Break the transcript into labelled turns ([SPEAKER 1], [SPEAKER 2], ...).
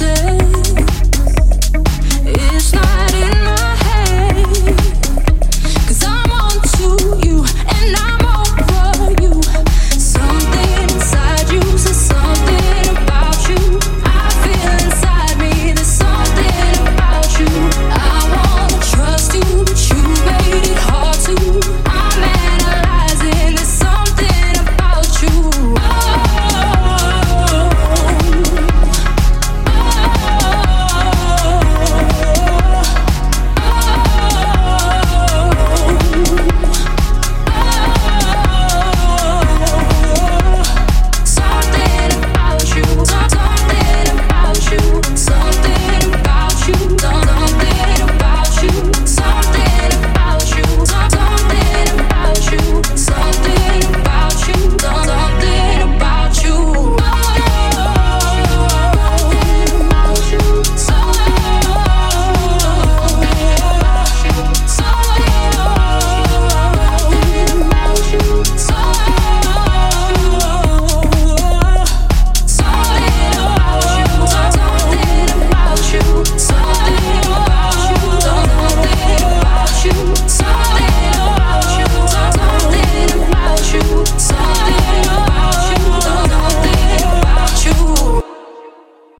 [SPEAKER 1] say.